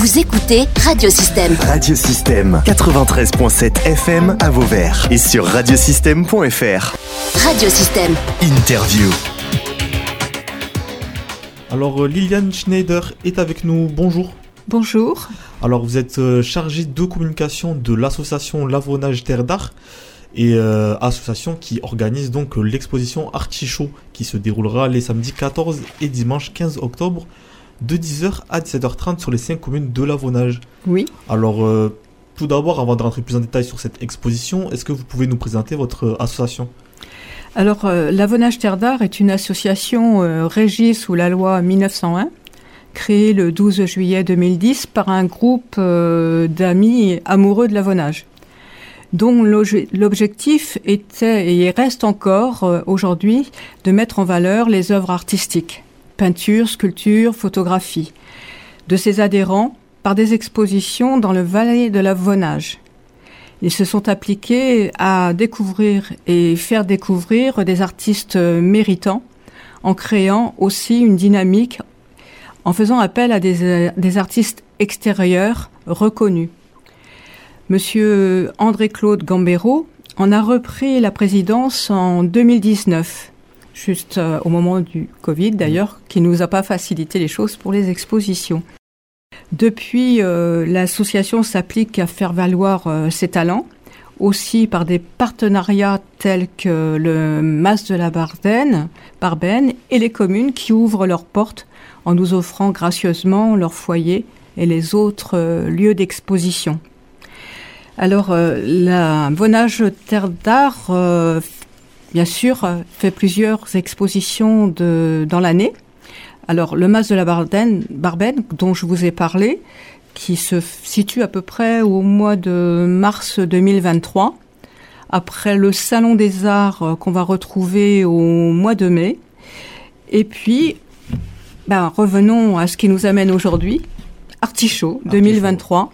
Vous écoutez Radiosystème. Radiosystème 93.7 FM à Vauvert et sur radiosystème.fr. Radiosystème. Interview. Alors euh, Liliane Schneider est avec nous. Bonjour. Bonjour. Alors vous êtes euh, chargée de communication de l'association Lavonnage Terre d'Art et euh, association qui organise donc l'exposition Artichaut qui se déroulera les samedis 14 et dimanche 15 octobre de 10h à 17h30 sur les 5 communes de Lavonnage. Oui. Alors euh, tout d'abord avant de rentrer plus en détail sur cette exposition, est-ce que vous pouvez nous présenter votre euh, association? Alors, euh, l'Avonnage Terre d'Art est une association euh, régie sous la loi 1901, créée le 12 juillet 2010 par un groupe d'amis amoureux de l'avonnage, dont l'obje- l'objectif était et reste encore aujourd'hui de mettre en valeur les œuvres artistiques, peinture, sculpture, photographie, de ses adhérents par des expositions dans le Valais de l'Avonnage. Ils se sont appliqués à découvrir et faire découvrir des artistes méritants en créant aussi une dynamique en faisant appel à des, des artistes extérieurs reconnus. Monsieur André-Claude Gambero en a repris la présidence en 2019, juste euh, au moment du Covid d'ailleurs, qui nous a pas facilité les choses pour les expositions. Depuis, euh, l'association s'applique à faire valoir euh, ses talents, aussi par des partenariats tels que le Mas de la Bardenne, Barbenne et les communes qui ouvrent leurs portes en nous offrant gracieusement leur foyer et les autres euh, lieux d'exposition. Alors, la Vonage Terre d'Art, bien sûr, euh, fait plusieurs expositions de, dans l'année. Alors, le Mas de la Barbenne, dont je vous ai parlé, qui se situe à peu près au mois de mars 2023, après le Salon des Arts euh, qu'on va retrouver au mois de mai. Et puis, ben, revenons à ce qui nous amène aujourd'hui, Artichaut 2023,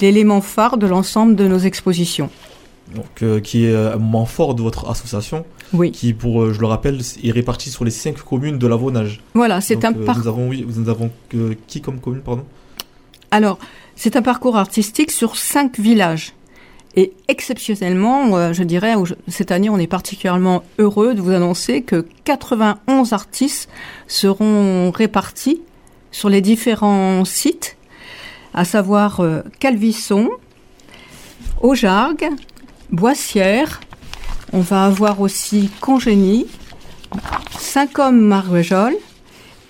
l'élément phare de l'ensemble de nos expositions. Donc, euh, qui est un moment fort de votre association, Oui, qui, pour, euh, je le rappelle, est réparti sur les 5 communes de Lavonnage. voilà, c'est un euh, parcours. Nous avons, oui, nous avons euh, qui comme commune, pardon? Alors, c'est un parcours artistique sur cinq villages. Et exceptionnellement, euh, je dirais, cette année, on est particulièrement heureux de vous annoncer que 91 artistes seront répartis sur les différents sites, à savoir euh, Calvisson, Aujargues, Boissière. On va avoir aussi Congénie, Saint-Côme-Marvejols.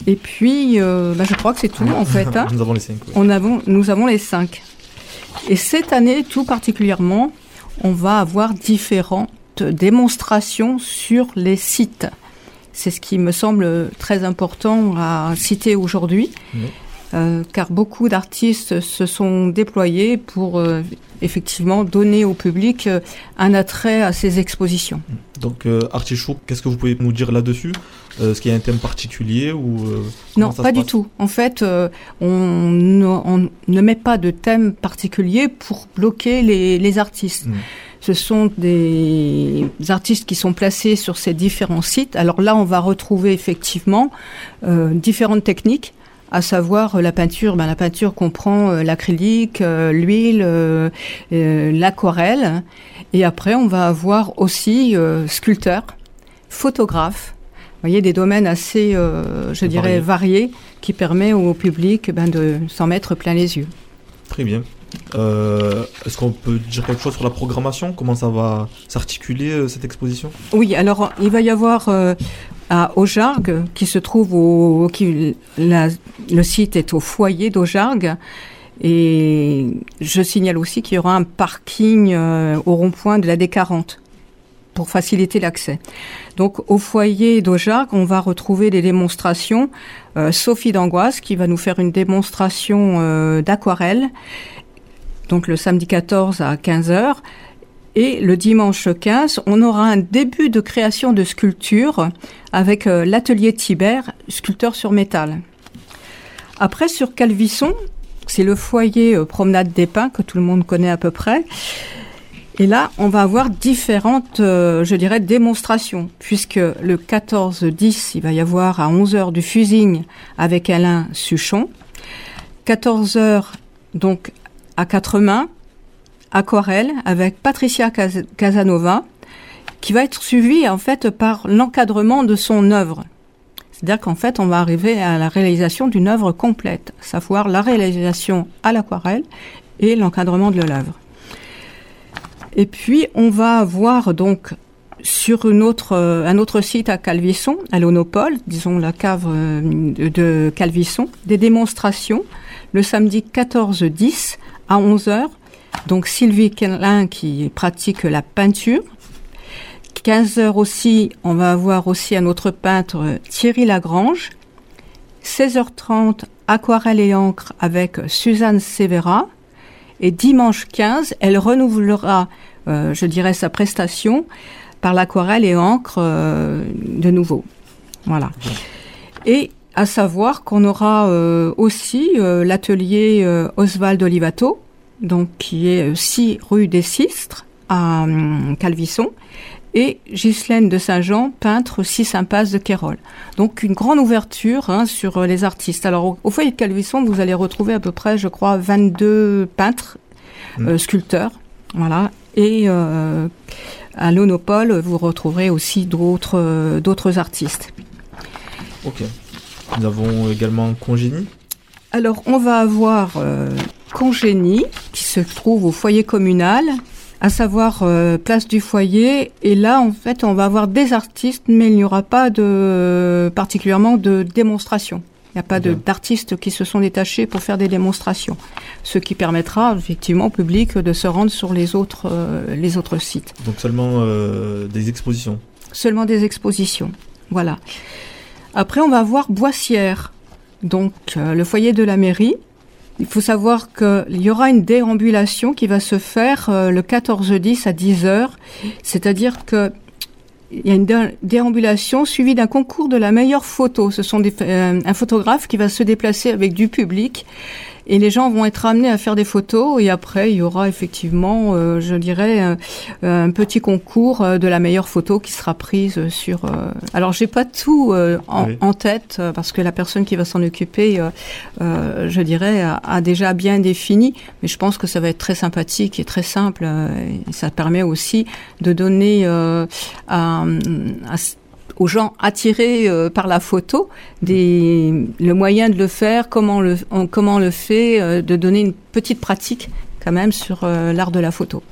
Et puis, euh, bah, je crois que c'est tout en fait. hein. Nous avons les 5. On avons, nous avons les cinq. Et cette année, tout particulièrement, on va avoir différentes démonstrations sur les sites. C'est ce qui me semble très important à citer aujourd'hui, Oui. Euh, car beaucoup d'artistes se sont déployés pour euh, effectivement donner au public euh, un attrait à ces expositions. Donc, euh, Artichaut, qu'est-ce que vous pouvez nous dire là-dessus? Euh, Est-ce qu'il y a un thème particulier ou euh, Non, pas du tout. En fait, euh, on, ne, on ne met pas de thème particulier pour bloquer les, les artistes. Mm. Ce sont des artistes qui sont placés sur ces différents sites. Alors là, on va retrouver effectivement euh, différentes techniques, à savoir euh, la peinture. Ben, la peinture comprend euh, l'acrylique, euh, l'huile, euh, l'aquarelle. Et après, on va avoir aussi sculpteurs, photographes. Vous voyez, des domaines assez, je dirais, variés, qui permet au public ben, de s'en mettre plein les yeux. Très bien. Euh, Est-ce qu'on peut dire quelque chose sur la programmation? Comment ça va s'articuler euh, cette exposition? Oui, alors il va y avoir euh, à Aujargues, qui se trouve au, qui, la- le site est au foyer d'Aujargues, et je signale aussi qu'il y aura un parking euh, au rond-point de la D40 pour faciliter l'accès. Donc au foyer d'Aujargues, on va retrouver des démonstrations. Euh, Sophie d'Angoisse qui va nous faire une démonstration euh, d'aquarelle, donc le samedi 14 à 15h. Et le dimanche 15, on aura un début de création de sculpture avec euh, l'atelier Tibère, sculpteur sur métal. Après, sur Calvisson, c'est le foyer euh, Promenade des Pins que tout le monde connaît à peu près. Et là, on va avoir différentes, euh, je dirais, démonstrations, puisque le 14-10, il va y avoir à 11h du fusing avec Alain Suchon. 14h donc à quatre mains, aquarelle, avec Patricia Casanova, qui va être suivie en fait par l'encadrement de son œuvre. C'est-à-dire qu'en fait, on va arriver à la réalisation d'une œuvre complète, savoir la réalisation à l'aquarelle et l'encadrement de l'œuvre. Et puis, on va voir donc sur autre, euh, un autre site à Calvisson, à l'Onopole, disons la cave euh, de Calvisson, des démonstrations le samedi 14-10 à 11h. Donc Sylvie Kellin qui pratique la peinture. 15h aussi, on va avoir aussi un autre peintre, Thierry Lagrange. 16h30, aquarelle et encre avec Suzanne Severa. Et dimanche 15, elle renouvellera, euh, je dirais, sa prestation par l'aquarelle et encre euh, de nouveau. Voilà. Et à savoir qu'on aura euh, aussi euh, l'atelier Oswald Olivato, donc qui est 6 rue des Sistres à hum, Calvisson, et Ghislaine de Saint-Jean, peintre 6 impasse de Quérol. Donc une grande ouverture hein, sur les artistes. Alors au, au, foyer de Calvisson, vous allez retrouver à peu près, je crois, 22 peintres, mmh. sculpteurs, voilà, et à l'Onopole, vous retrouverez aussi d'autres euh, d'autres artistes. Ok. Nous avons également Congénie. Alors, on va avoir euh, Congénie, qui se trouve au foyer communal, à savoir euh, place du foyer. Et là, en fait, on va avoir des artistes, mais il n'y aura pas de particulièrement de démonstration. Il n'y a pas d'artistes qui se sont détachés pour faire des démonstrations, ce qui permettra effectivement au public de se rendre sur les autres, euh, les autres sites. Donc seulement euh, des expositions Seulement des expositions, voilà. Après, on va voir Boissière, donc euh, le foyer de la mairie. Il faut savoir qu'il y aura une déambulation qui va se faire le 14-10 à 10h, c'est-à-dire que il y a une déambulation suivie d'un concours de la meilleure photo. Ce sont des, euh, un photographe qui va se déplacer avec du public et les gens vont être amenés à faire des photos et après il y aura effectivement, euh, je dirais, un, un, petit concours euh, de la meilleure photo qui sera prise sur. Euh... Alors j'ai pas tout euh, en, oui. en, tête parce que la personne qui va s'en occuper, je dirais, a, a, déjà bien défini, mais je pense que ça va être très sympathique et très simple et ça permet aussi de donner à, à aux gens attirés euh, par la photo, des, le moyen de le faire, comment le, on, comment le fait, euh, de donner une petite pratique quand même sur euh, l'art de la photo.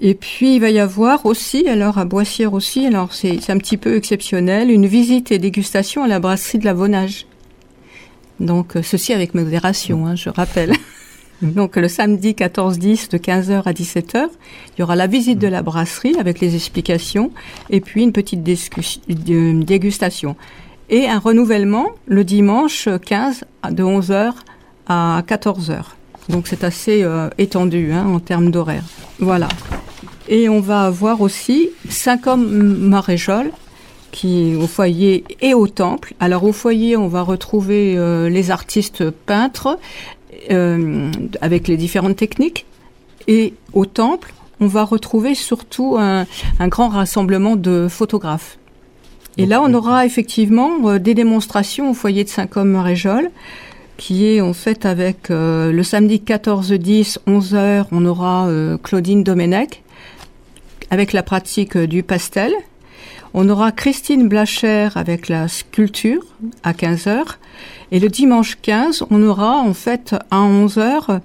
Et puis il va y avoir aussi, alors à Boissière aussi, alors c'est un petit peu exceptionnel, une visite et dégustation à la brasserie de la Vonage. Donc ceci avec modération, hein, je rappelle. Donc le samedi 14-10 de 15h à 17h, il y aura la visite de la brasserie avec les explications et puis une petite dégustation. Et un renouvellement le dimanche 15 de 11h à 14h. Donc c'est assez euh, étendu hein, en termes d'horaire. Voilà. Et on va avoir aussi Saint-Côme Maréjol qui au foyer et au temple. Alors au foyer, on va retrouver euh, les artistes peintres euh, avec les différentes techniques. Et au temple, on va retrouver surtout un, un grand rassemblement de photographes. Et là, on aura effectivement euh, des démonstrations au foyer de Saint-Côme-Réjol, qui est en fait avec euh, le samedi 14-10, 11h, on aura Claudine Domenech, avec la pratique du pastel. On aura Christine Blacher avec la sculpture à 15h. Et le dimanche 15, on aura en fait à 11h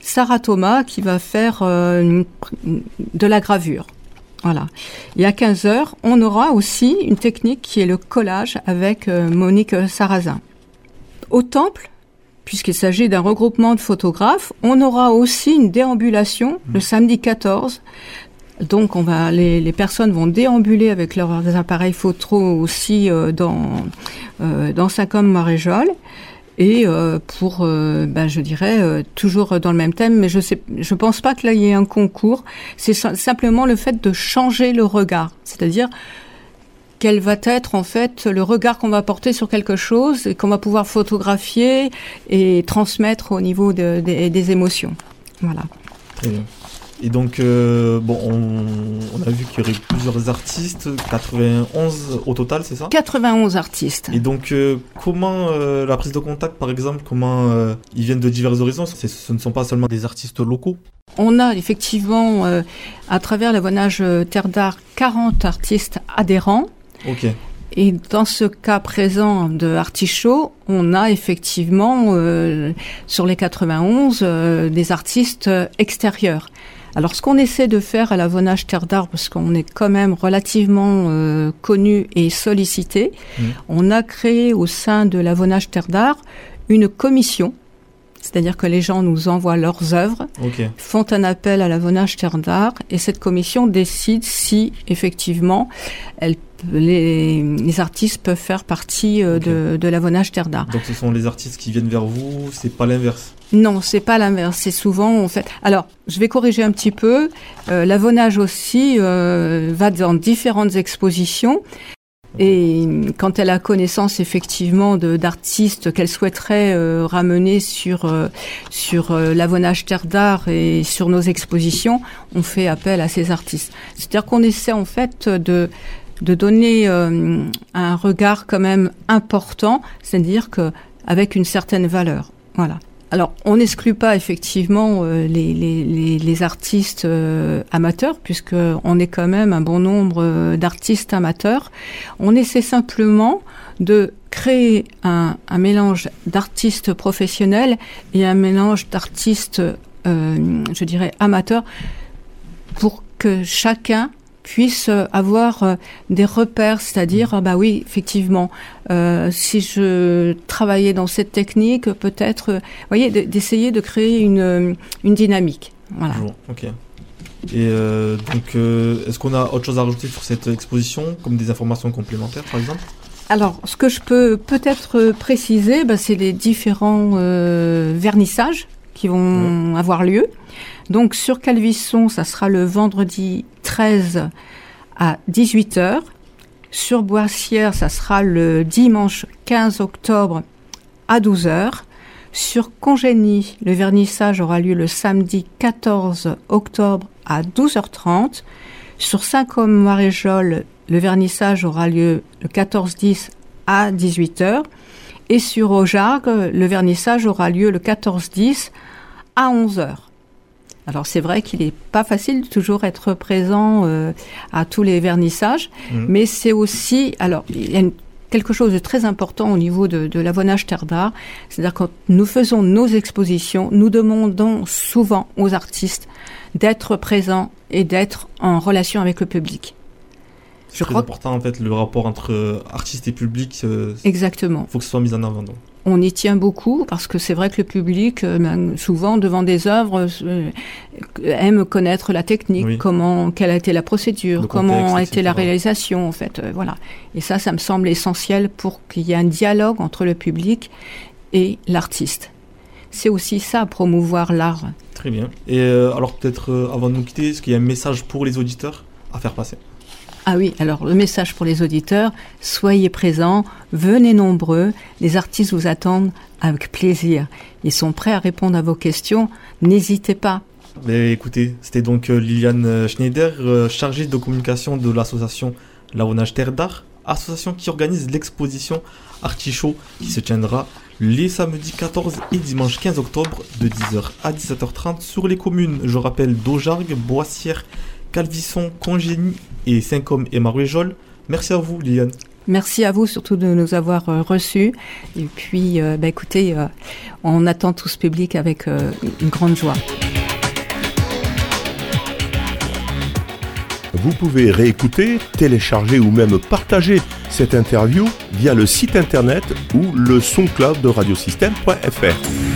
Sarah Thomas qui va faire euh, de la gravure. Voilà. Et à 15h, on aura aussi une technique qui est le collage avec euh, Monique Sarrazin. Au temple, puisqu'il s'agit d'un regroupement de photographes, on aura aussi une déambulation le samedi 14 donc, on va, les, les, personnes vont déambuler avec leurs appareils photo aussi euh, dans euh, dans Saint-Côme-Maréjol. Et euh, pour, ben, je dirais, toujours dans le même thème, mais je sais, je pense pas que là il y ait un concours. C'est simplement le fait de changer le regard, c'est-à-dire quel va être en fait le regard qu'on va porter sur quelque chose et qu'on va pouvoir photographier et transmettre au niveau de, de, des émotions. Voilà. Et donc, euh, bon, on, on a vu qu'il y aurait plusieurs artistes, 91 au total, c'est ça? 91 artistes. Et donc, euh, comment euh, la prise de contact, par exemple, comment ils viennent de divers horizons? Ce ne sont pas seulement des artistes locaux. On a effectivement, à travers l'avonnage Terre d'Art, 40 artistes adhérents. Ok. Et dans ce cas présent de Artichaut, on a effectivement sur les 91 euh, des artistes extérieurs. Alors ce qu'on essaie de faire à l'avonnage Terre d'Art, parce qu'on est quand même relativement euh, connu et sollicité, Mhm. on a créé au sein de l'avonnage Terre d'Art une commission, c'est-à-dire que les gens nous envoient leurs œuvres Ok. font un appel à l'avonnage Terre d'Art et cette commission décide si effectivement elle, les, les artistes peuvent faire partie euh, de, de l'avonnage Terre d'Art. Donc, ce sont les artistes qui viennent vers vous, c'est pas l'inverse. Non, c'est pas l'inverse. C'est souvent en fait. Alors, je vais corriger un petit peu. Euh, l'avonnage aussi euh, va dans différentes expositions. Et quand elle a connaissance effectivement d'artistes qu'elle souhaiterait euh, ramener sur euh, sur euh, l'avonnage Terre d'Art et sur nos expositions, on fait appel à ces artistes. C'est-à-dire qu'on essaie en fait de de donner euh, un regard quand même important, c'est-à-dire que avec une certaine valeur. Voilà. Alors, on n'exclut pas effectivement euh, les, artistes euh, amateurs, puisque on est quand même un bon nombre euh, d'artistes amateurs. On essaie simplement de créer un, mélange d'artistes professionnels et un mélange d'artistes, je dirais, amateurs, pour que chacun puisse euh, avoir euh, des repères, c'est-à-dire, ah bah oui, effectivement, euh, si je travaillais dans cette technique, peut-être, vous voyez, de- d'essayer de créer une, une dynamique. Voilà. Toujours. Ok. Et euh, donc, euh, est-ce qu'on a autre chose à rajouter sur cette exposition, comme des informations complémentaires, par exemple? Alors, ce que je peux peut-être préciser, bah, c'est les différents euh, vernissages qui vont avoir lieu. Donc, sur Calvisson, ça sera le vendredi 13 à 18h. Sur Boissière, ça sera le dimanche 15 octobre à 12h. Sur Congénie, le vernissage aura lieu le samedi 14 octobre à 12h30. Sur Saint-Côme-Maréjol, le vernissage aura lieu le 14-10 à 18h. Et sur Aujargues, le vernissage aura lieu le 14-10 à 11h. Alors c'est vrai qu'il n'est pas facile de toujours être présent euh, à tous les vernissages, Mhm. mais c'est aussi, alors il y a une- quelque chose de très important au niveau de, de l'avonnage terre d'art, c'est-à-dire quand nous faisons nos expositions, nous demandons souvent aux artistes d'être présents et d'être en relation avec le public. C'est très crois important, en fait, le rapport entre euh, artiste et public. Il exactement. faut que ce soit mis en avant. donc. On y tient beaucoup parce que c'est vrai que le public, euh, ben, souvent devant des œuvres, euh, aime connaître la technique, Oui. comment, quelle a été la procédure, comment a été la réalisation, en fait, euh, voilà. Et ça, ça me semble essentiel pour qu'il y ait un dialogue entre le public et l'artiste. C'est aussi ça, promouvoir l'art. Très bien. Et euh, alors, peut-être, avant de nous quitter, est-ce qu'il y a un message pour les auditeurs à faire passer? Ah oui, alors le message pour les auditeurs, soyez présents, venez nombreux, les artistes vous attendent avec plaisir. Ils sont prêts à répondre à vos questions, n'hésitez pas. Écoutez, c'était donc euh, Liliane euh, Schneider, euh, chargée de communication de l'association Lavonnage Terre d'Art, association qui organise l'exposition Artichaut qui se tiendra les samedis 14 et dimanche 15 octobre de 10h à 17h30 sur les communes, je rappelle, d'Aujargues, Boissière, Calvisson, Congénie et Saint-Côme et Maruéjol. Merci à vous Liliane. Merci à vous surtout de nous avoir euh, reçus. Et puis, euh, bah, écoutez, euh, on attend tout ce public avec euh, une grande joie. Vous pouvez réécouter, télécharger ou même partager cette interview via le site internet ou le soncloud de radiosystème.fr.